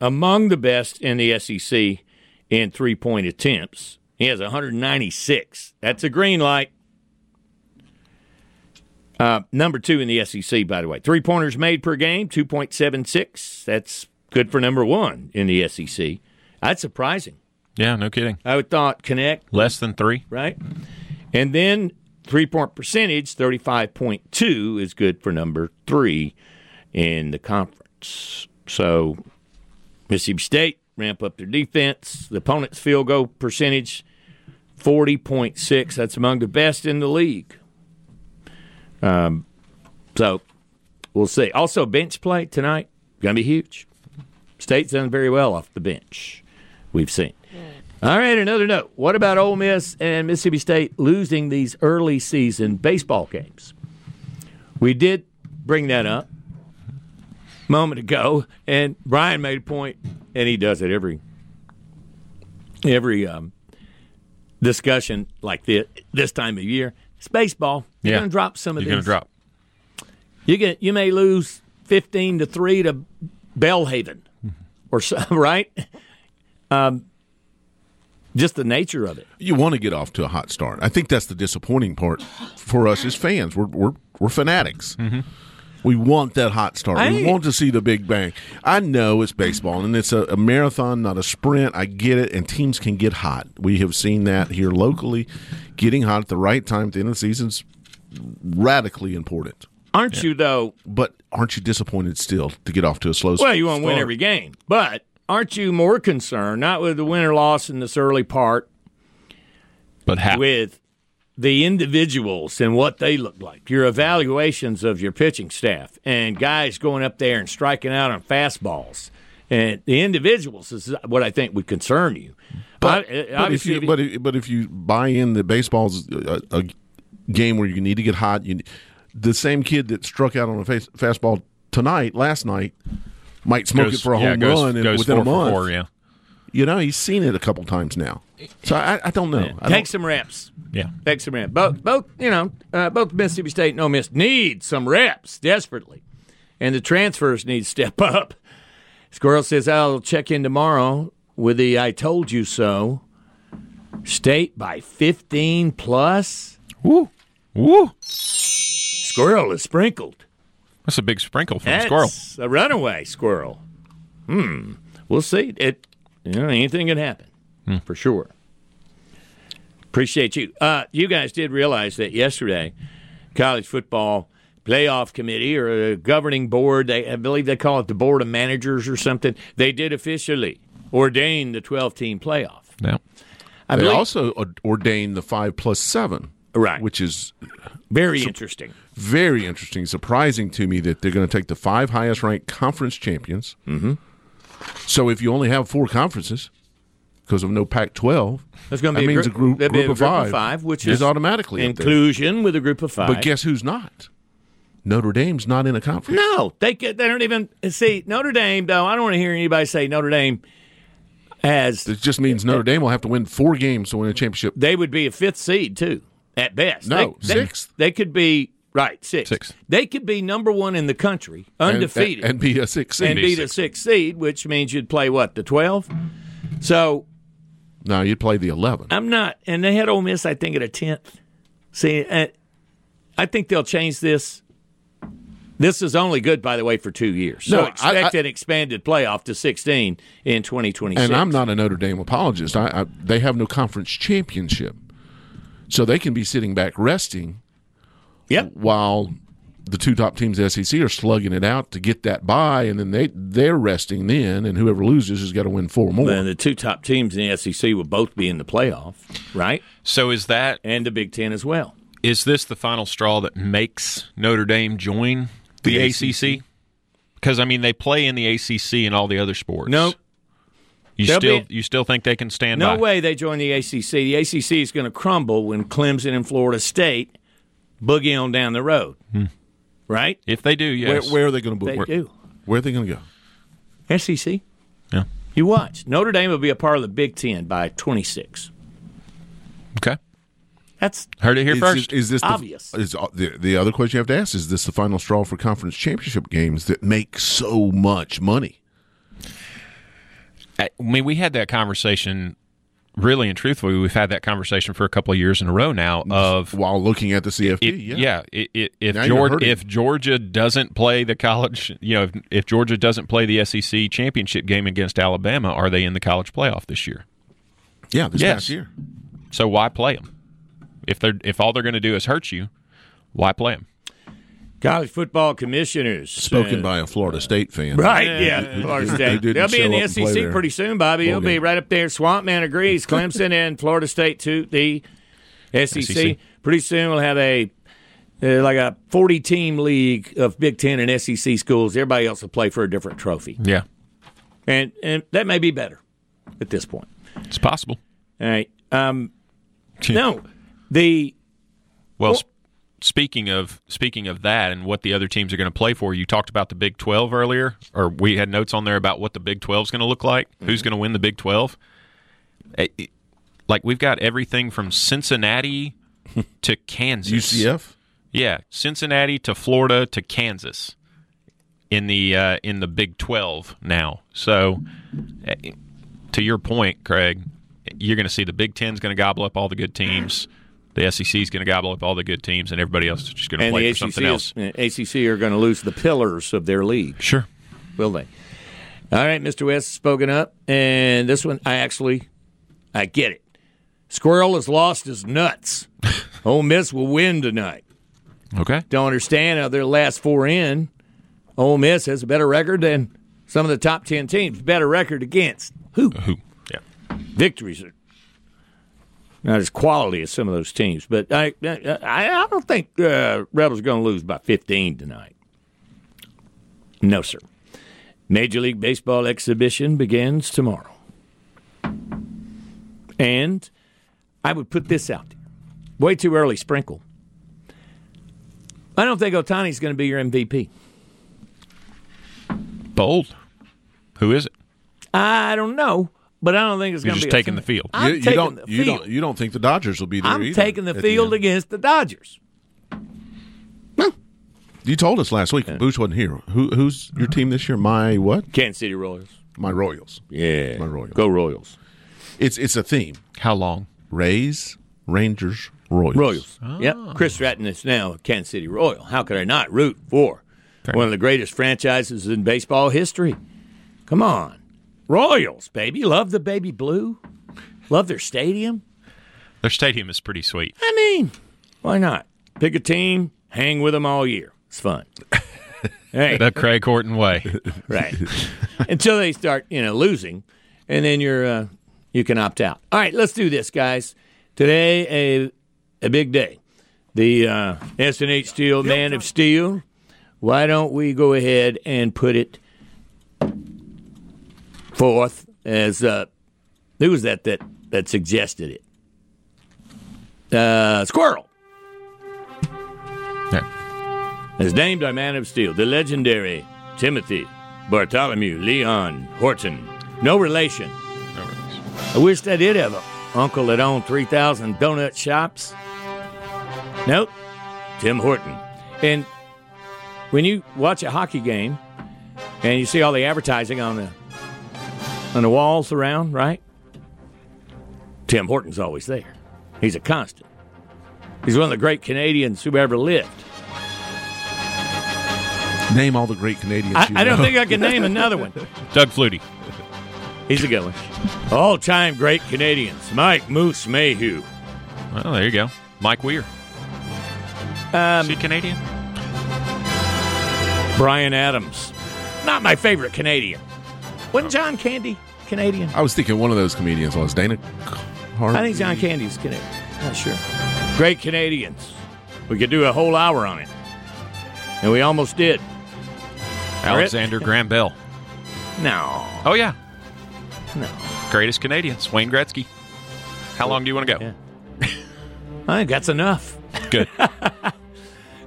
among the best in the SEC in three point attempts. He has 196. That's a green light. Uh, number two in the SEC, by the way. Three pointers made per game, 2.76. That's good for number one in the SEC. That's surprising. yeah, no kidding. I would thought Knecht, Less than three. right? And then three point percentage, 35.2 is good for number three in the conference. So Mississippi State ramp up their defense. The opponent's field goal percentage, 40.6. That's among the best in the league. Um, so we'll see. Also, bench play tonight going to be huge. State's done very well off the bench. We've seen. All right, another note. What about Ole Miss and Mississippi State losing these early season baseball games? We did bring that up a moment ago, and Brian made a point, and he does it every every um, discussion like this this time of year. It's baseball. You're Yeah. going to drop some of You're going these. to drop. You get you may lose fifteen to three to Belhaven, or so, right? Um, just the nature of it. You want to get off to a hot start. I think that's the disappointing part for us as fans. We're we're we're fanatics. We want that hot start. we want to see the big bang. I know it's baseball and it's a, a marathon, not a sprint. I get it, and teams can get hot. We have seen that here locally. Getting hot at the right time at the end of the season's radically important. Aren't you though? But aren't you disappointed still to get off to a slow Well, you want to win every game, but aren't you more concerned not with the win or loss in this early part, But how? with the individuals and what they look like, your evaluations of your pitching staff, and guys going up there and striking out on fastballs. And the individuals is what I think would concern you. But, I- eh, but if obviously, you but if, but if you buy in the baseball's a, a game where you need to get hot, you the same kid that struck out on a face, fastball tonight, last night, might smoke Goes- it for a yeah, home goes, run and goes within four a month. For four, yeah. You know, he's seen it a couple times now. So I, I don't know. I take don't, some reps. Yeah. Take some reps. Both, both, you know, uh, both Mississippi State and Ole Miss need some reps desperately, and the transfers need to step up. Squirrel says I'll check in tomorrow with the "I told you so." State by 15 plus. Woo. Woo. Squirrel is sprinkled. That's a big sprinkle from a squirrel. a runaway squirrel. Hmm. We'll see. It. You know, anything can happen for sure. Appreciate you. Uh, you guys did realize that yesterday, college football playoff committee or a governing board, they I believe they call it the board of managers or something. They did officially ordain the 12 team playoff. Yeah. I They believe, also ordained the five plus seven, Right. Which is very interesting. very interesting, surprising to me that they're going to take the five highest ranked conference champions. Mm-hmm. So if you only have four conferences because of no Pac-12, There's going to that be means a a group, be group, a of, five which is is automatically inclusion with a group of five. But guess who's not? Notre Dame's not in a conference. No, they they don't even see Notre Dame. Though I don't want to hear anybody say Notre Dame has It just means Notre Dame will have to win four games to win a championship. they would be a fifth seed too at best. No, they, sixth. They, they could be right six. Sixth. They could be number one in the country, and- undefeated, and, be a six seed. and be the sixth seed, which means you'd play what the twelve. So no, you'd play the eleven. I'm not, and they had Ole Miss, I think, at a tenth. See, I think they'll change this. This is only good, by the way, for two years. So No, I- expect I- an expanded playoff to 16 in 2026. And I'm not a Notre Dame apologist. I, I, they have no conference championship, so they can be sitting back resting Yep. while the two top teams in the SEC are slugging it out to get that bye, and then they they're resting then, and whoever loses has got to win four more. And the two top teams in the SEC will both be in the playoff, right? So is that And the Big Ten as well. is this the final straw that makes Notre Dame join the, The ACC? Because I mean, they play in the ACC and all the other sports. No, you They'll still be- you still think they can stand no by? way they join the ACC. The ACC is going to crumble when Clemson and Florida State boogie on down the road, right? If they do, yes. where, where are they going to They where, do. where are they going to go? SEC. Yeah. You watch. Notre Dame will be a part of the Big Ten by 26. Okay. That's Heard it here Is, first. is this Obvious. The, is uh, the the other question you have to ask is this the final straw for conference championship games that make so much money? I mean, we had that conversation. Really and truthfully, we've had that conversation for a couple of years in a row now. Of While looking at the CFP, it, yeah. yeah, it, it, if Georgia if Georgia doesn't play the college, you know, if, if Georgia doesn't play the SEC championship game against Alabama, are they in the college playoff this year? yeah, this Yes. past year. So why play them? If they're if all they're going to do is hurt you, why play them? College football commissioners. Spoken Uh, by a Florida State fan, Right, yeah. Florida State. didn't They'll be in the up and play SEC pretty soon, Bobby. bowl He'll be right up there. Swamp Man agrees. Clemson and Florida State to the SEC. SEC. Pretty soon we'll have a uh, like a 40 team league of Big Ten and SEC schools. Everybody else will play for a different trophy, Yeah, and and that may be better at this point. it's possible. All right. Um, no, the Well, sp- speaking of speaking of that and what the other teams are going to play for, you talked about the Big Twelve earlier, or we had notes on there about what the Big Twelve is going to look like. Who's going to win the Big Twelve? Eh, eh, Like we've got everything from Cincinnati to Kansas, UCF. Yeah, Cincinnati to Florida to Kansas in the uh, in the Big Twelve now. So, eh, to your point, Craig, you're going to see the Big Ten's going to gobble up all the good teams. The SEC is going to gobble up all the good teams, and everybody else is just going to play the for ACC, something else. is, uh, ACC are going to lose the pillars of their league. Sure. will they? All right, Mr. West has spoken up, and this one I actually I get it. Squirrel has lost his nuts. Ole Miss will win tonight. Okay. Don't understand how their last four in. Ole Miss has a better record than some of the top ten teams. Better record against who? Who? Yeah. Victories are not as quality as some of those teams, but I I, I don't think uh, Rebels are going to lose by 15 tonight. No, sir. Major League Baseball exhibition begins tomorrow. And I would put this out there. Way too early sprinkle. I don't think Ohtani's going to be your MVP. Bold. Who is it? I don't know, but I don't think it's going to be. just be taking the field. I'm you, you taking don't. the You field. don't. You don't think the Dodgers will be there? I'm either taking the field end. against the Dodgers. You told us last week. Boosh wasn't here. Who, who's your team this year? My what? Kansas City Royals. My Royals. Yeah. My Royals. Go Royals. It's it's a theme. How long? Rays, Rangers, Royals. Royals. Ah. Yep. Chris Stratton is now a Kansas City Royal. How could I not root for one of the greatest franchises in baseball history? Come on. Royals, baby. Love the baby blue. Love their stadium. Their stadium is pretty sweet. I mean, why not? Pick a team, hang with them all year. It's fun. hey, The Craig Horton way. right. Until they start, you know, losing, and then you're uh, you can opt out. All right, let's do this, guys. Today a a big day. The uh, S&H Steel Man of Steel. Why don't we go ahead and put it forth as uh, who was that that that suggested it? Uh, Squirrel Yeah. is named by Man of Steel, the legendary Timothy Bartholomew Leon Horton. No relation. I wish I did have an uncle that owned 3,000 donut shops. Nope. Tim Horton. And when you watch a hockey game and you see all the advertising on the on the walls around, right? Tim Horton's always there. He's a constant. He's one of the great Canadians who ever lived. Name all the great Canadians. I, I don't think I can name another one. Doug Flutie. He's a good one. All time great Canadians. Mike Moose Mayhew. Well, there you go. Mike Weir. Um, Is he Canadian? Bryan Adams. Not my favorite Canadian. Wasn't John Candy Canadian? I was thinking one of those comedians was Dana. Carvey. I think John Candy's Canadian. Not sure. Great Canadians. We could do a whole hour on it. And we almost did. Alexander Graham Bell. No. Oh, yeah. No. Greatest Canadians. Wayne Gretzky. How long do you want to go? Yeah. I think that's enough. Good.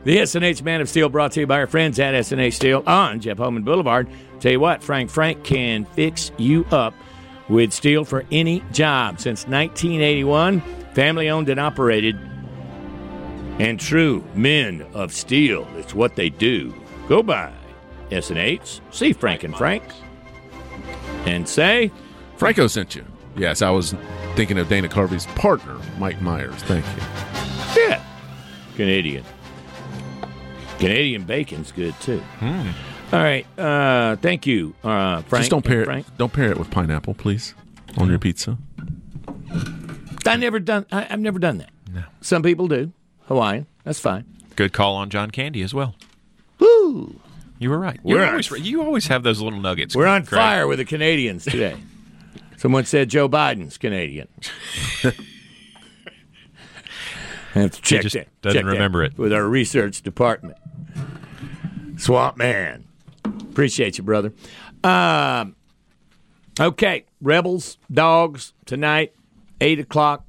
The SNH Man of Steel brought to you by our friends at SNH Steel on Jeff Holman Boulevard. Tell you what, Frank Frank can fix you up with steel for any job. Since 1981, family owned and operated, and true men of steel. It's what they do. Go by SNH, see Frank and Frank, and say, Franco sent you. Yes, I was thinking of Dana Carvey's partner, Mike Myers. Thank you. yeah, Canadian. Canadian bacon's good too. All right, uh, thank you, uh, Frank. Just don't pair Frank. it. Don't pair it with pineapple, please, on your pizza. I never done. I, I've never done that. No. Some people do. Hawaiian. That's fine. Good call on John Candy as well. Woo! You were right. We're You're always, right. you always have those little nuggets. We're on Craig. fire with the Canadians today. Someone said Joe Biden's Canadian. I have to check just that. doesn't check remember it. with our research department. Swamp Man. Appreciate you, brother. Um, okay, Rebels, Dogs tonight, eight o'clock.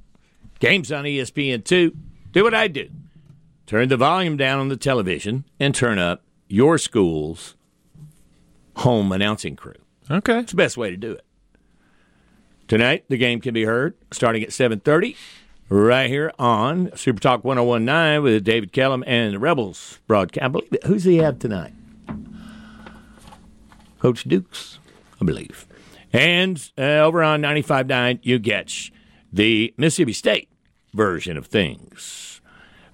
Games on ESPN two. Do what I do. Turn the volume down on the television and turn up your school's home announcing crew. Okay. It's the best way to do it. Tonight, the game can be heard starting at 7.30 right here on Super Talk 1019 with David Kellum and the Rebels broadcast. I believe it. Who's he have tonight? Coach Dukes, I believe. And uh, over on 95.9, you get the Mississippi State version of things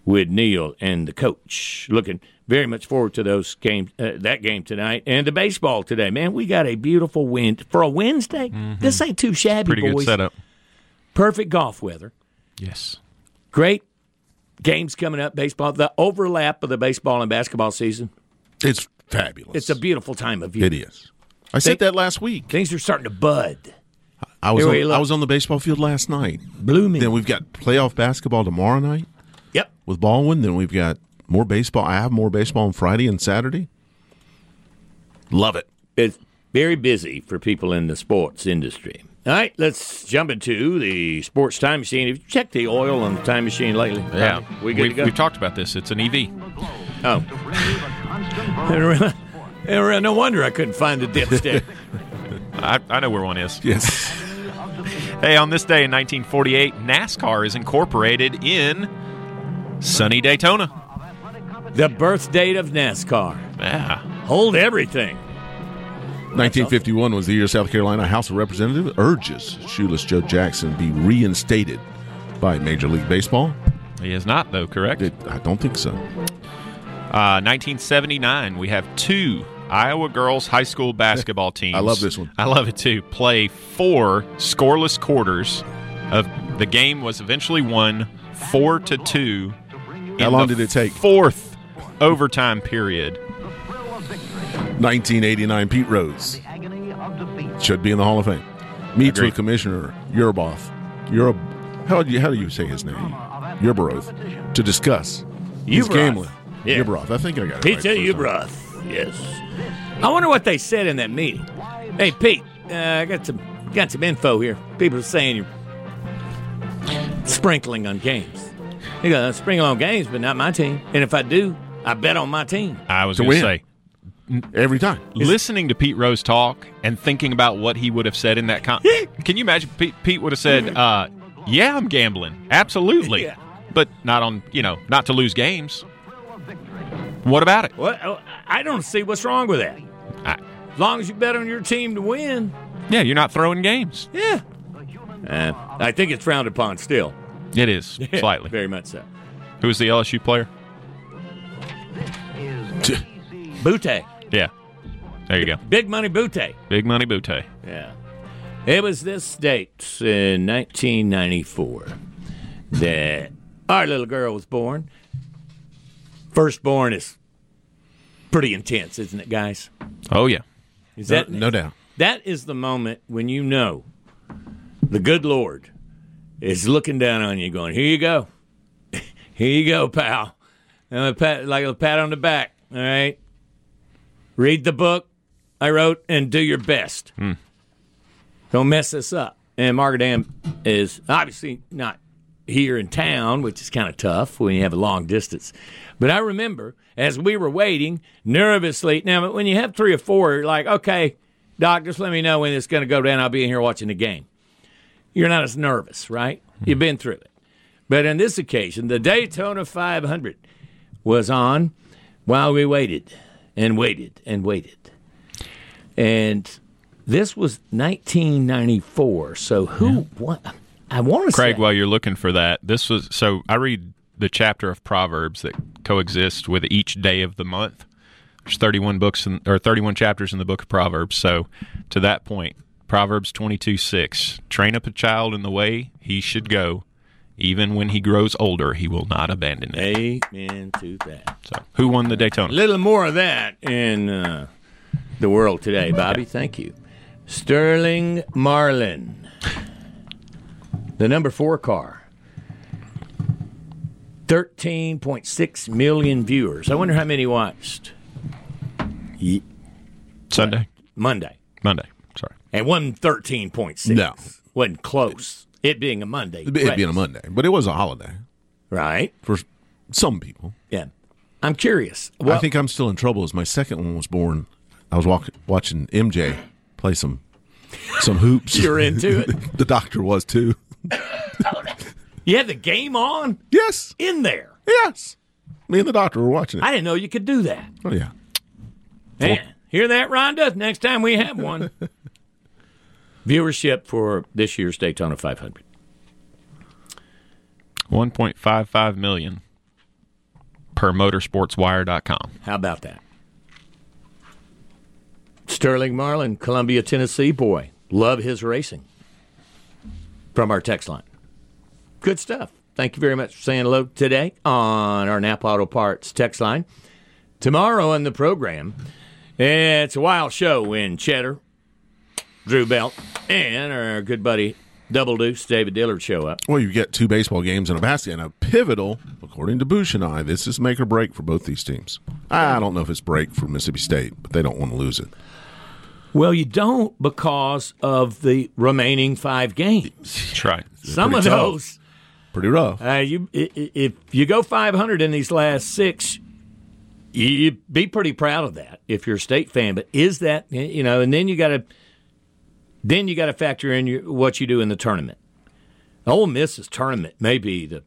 with Neil and the coach. Looking very much forward to those games, uh, that game tonight, and the baseball today. Man, we got a beautiful wind for a Wednesday. This ain't too shabby, Pretty good setup. Perfect golf weather. Yes. Great games coming up. Baseball, the overlap of the baseball and basketball season. It's fabulous. It's a beautiful time of year. It is. I said Think- that last week. Things are starting to bud. I was on. I was on the baseball field last night. Blooming. Then we've got playoff basketball tomorrow night Yep. with Baldwyn. Then we've got more baseball. I have more baseball on Friday and Saturday. Love it. it's very busy for people in the sports industry. All right, let's jump into the sports time machine. Have you checked the oil on the time machine lately? Yeah. we good we've, to go. we've talked about this. It's an EV. oh, no wonder I couldn't find the dipstick. I, I know where one is. Yes. Hey, on this day in 1948, NASCAR is incorporated in sunny Daytona. the birth date of NASCAR. Yeah. Hold everything. 1951 was the year South Carolina House of Representatives urges shoeless Joe Jackson be reinstated by Major League Baseball? He is not, though, correct? It, I don't think so. Uh, 1979, we have two Iowa girls high school basketball teams. I love this one. I love it too. Play four scoreless quarters. Of the game was eventually won four to two. How long did it take? Fourth overtime period. 1989 Pete Rose. Should be in the Hall of Fame. Meets with Commissioner Urbath. Urab, how do you how do you say his name? Urbaroth. To discuss his Ueberroth. gambling. Yeah. Ueberroth. I think I got it. Pizza right the. Ubroth. Yes. I wonder what they said in that meeting. Hey, Pete, uh, I got some got some info here. People are saying you're sprinkling on games. You got sprinkle on games, but not my team. And if I do, I bet on my team. I was To going to say, Every time. listening to Pete Rose talk and thinking about what he would have said in that con- can you imagine Pete, Pete would have said uh, yeah i'm gambling absolutely Yeah. but not on you know not to lose games what about it What? oh, I don't see what's wrong with that. I- As long as you bet on your team to win, yeah you're not throwing games yeah. Uh, I think it's frowned upon still. it is slightly Very much so. who's the lsu player Butte. Yeah there you go Big money Butte. big money butte Yeah. It was this date in 1994 that our little girl was born. Firstborn is pretty intense, isn't it, guys? oh yeah Is No, that no doubt. that is the moment when you know the good Lord is looking down on you, going, "Here you go, here you go, pal." And a pat, like a pat on the back. All right, read the book I wrote and do your best. Hmm. Don't mess this up. And Margaret Ann is obviously not here in town, which is kind of tough when you have a long distance. But I remember as we were waiting nervously. Now, when you have three or four, you're like, okay, doc, just let me know when it's going to go down. I'll be in here watching the game. You're not as nervous, right? Hmm. You've been through it. But on this occasion, the Daytona 500 was on while we waited and waited and waited. And this was 1994. So who? What? I want to Craig, say. while you're looking for that, this was so I read the chapter of Proverbs that coexists with each day of the month. There's 31 books in, or 31 chapters in the book of Proverbs. So to that point, Proverbs 22 6 Train up a child in the way he should go. Even when he grows older, he will not abandon it. Amen to that. So, who won the Daytona? A little more of that in uh, the world today, Bobby. Thank you. Sterling Marlin, the number four car. 13.6 million viewers. I wonder how many watched Ye- Sunday, Monday. Monday. Sorry. And one 13.6. No. Wasn't close. It being a Monday. It being a. Monday, but it was a holiday Right? for some people. Yeah. I'm curious. Well, I think I'm still in trouble. As my second one was born, I was walk, watching MJ play some some hoops. You're into it? the doctor was too. you had the game on Yes, in there. yes. Me and the doctor were watching it. I didn't know you could do that. oh yeah. Man, hear that, Rhonda? Next time we have one. Viewership for this year's Daytona 500. 1.55 million per motorsportswire.com. How about that? Sterling Marlin, Columbia, Tennessee boy. Love his racing. From our text line. Good stuff. Thank you very much for saying hello today on our Napa Auto Parts text line. Tomorrow on the program, it's a wild show in Cheddar, Drew Belt, and our good buddy Double Deuce, David Dillard show up. Well, you get two baseball games and a basket, and a pivotal, according to Boosh and I, this is make or break for both these teams. I don't know if it's break for Mississippi State, but they don't want to lose it. Well, you don't because of the remaining five games. That's right. Some of tough. those. Pretty rough. Uh, you i- i- if you go 500 in these last six, you, you be pretty proud of that if you're a state fan. But is that you know? And then you got to then you got to factor in your, what you do in the tournament. Ole Miss's tournament may be the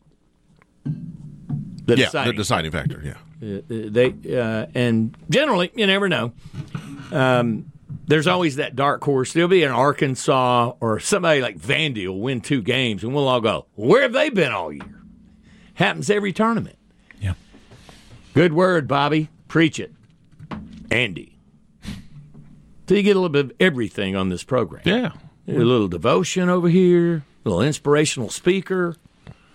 the yeah, deciding the deciding factor. Yeah. uh, they uh, and generally you never know. Um, there's always that dark horse. There'll be an Arkansas or somebody like Vandy will win two games, and we'll all go, "Where have they been all year?" Happens every tournament. Yeah. Good word, Bobby. Preach it, Andy. So you get a little bit of everything on this program. Yeah. A little devotion over here, a little inspirational speaker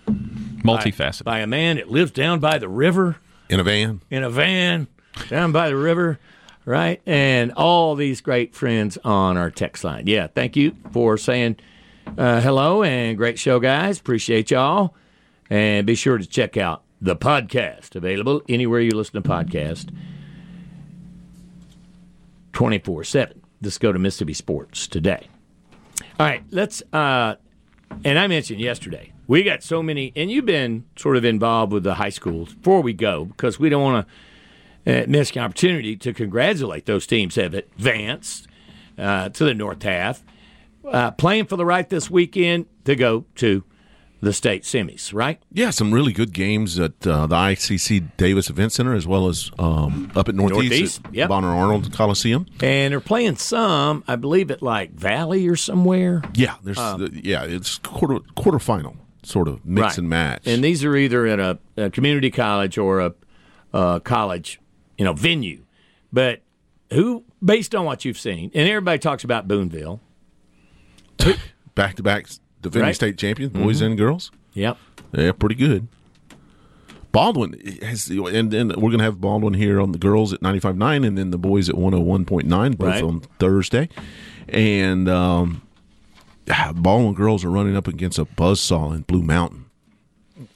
Multifaceted. by a man that lives down by the river In a van. in a van down by the river, right? And all these great friends on our text line. Yeah, thank you for saying uh, hello and great show, guys. Appreciate y'all. And be sure to check out the podcast available anywhere you listen to podcasts 24 7. Just go to Mississippi Sports today. All right, let's. Uh, and I mentioned yesterday, we got so many, and you've been sort of involved with the high schools before we go because we don't want to uh, miss the opportunity to congratulate those teams that have advanced uh, to the North Half, uh, playing for the right this weekend to go to the state semis, right? Yeah, some really good games at uh, the ICC Davis Event Center as well as um, up at Northeast, Northeast, at yep. Bonner Arnold Coliseum. And they're playing some, I believe, at like Valley or somewhere. Yeah, there's yeah, it's quarter quarterfinal sort of mix Right. and match. And these are either at a, a community college or a, a college, you know, venue. But who, based on what you've seen, and everybody talks about Booneville. back to back defending Right. Mm-hmm. state champions, boys and girls. Yep. Yeah, pretty good. Baldwyn has, and, then we're going to have Baldwyn here on the girls at 95.9 and then the boys at 101.9, both Right. on Thursday. And um, Baldwyn girls are running up against a buzzsaw in Blue Mountain.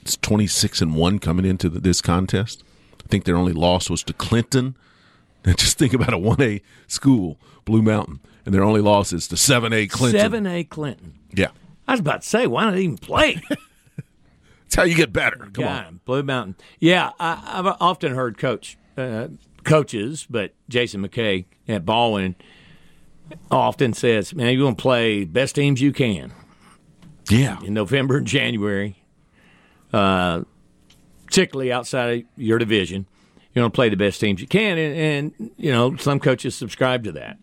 It's 26 and 1 coming into the, this contest. I think their only loss was to Clinton. And just think about a 1A school, Blue Mountain, and their only loss is to 7A Clinton. 7A Clinton. Yeah. I was about to say, why not even play? That's how you get better. Come God, on. Blue Mountain. Yeah, I, I've often heard coach uh, coaches, but Jason McKay at Baldwyn often says, "Man, you're going to play best teams you can Yeah. in November and January, uh, particularly outside of your division. you're going to play the best teams you can, and, and you know some coaches subscribe to that.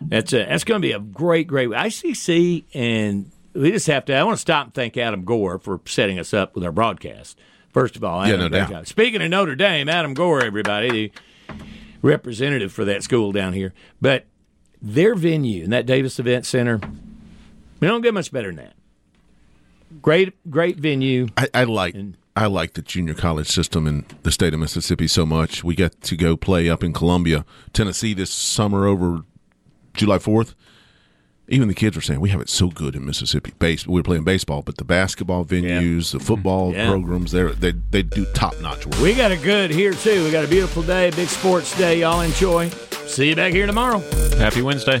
That's a, that's going to be a great, great ICC, and we just have to. I want to stop and thank Adam Gore for setting us up with our broadcast. First of all, Yeah, no doubt. job. Speaking of Notre Dame, Adam Gore, everybody, the representative for that school down here, but their venue in that Davis Event Center, we don't get much better than that. Great, great venue. I, I like I like the junior college system in the state of Mississippi so much. We got to go play up in Columbia, Tennessee this summer over July fourth. Even the kids were saying we have it so good in Mississippi. Base we were playing baseball, but the basketball venues, the football Yeah. programs, they they they do top notch work. We got a good here too. We got a beautiful day, big sports day. Y'all enjoy. See you back here tomorrow. Happy Wednesday.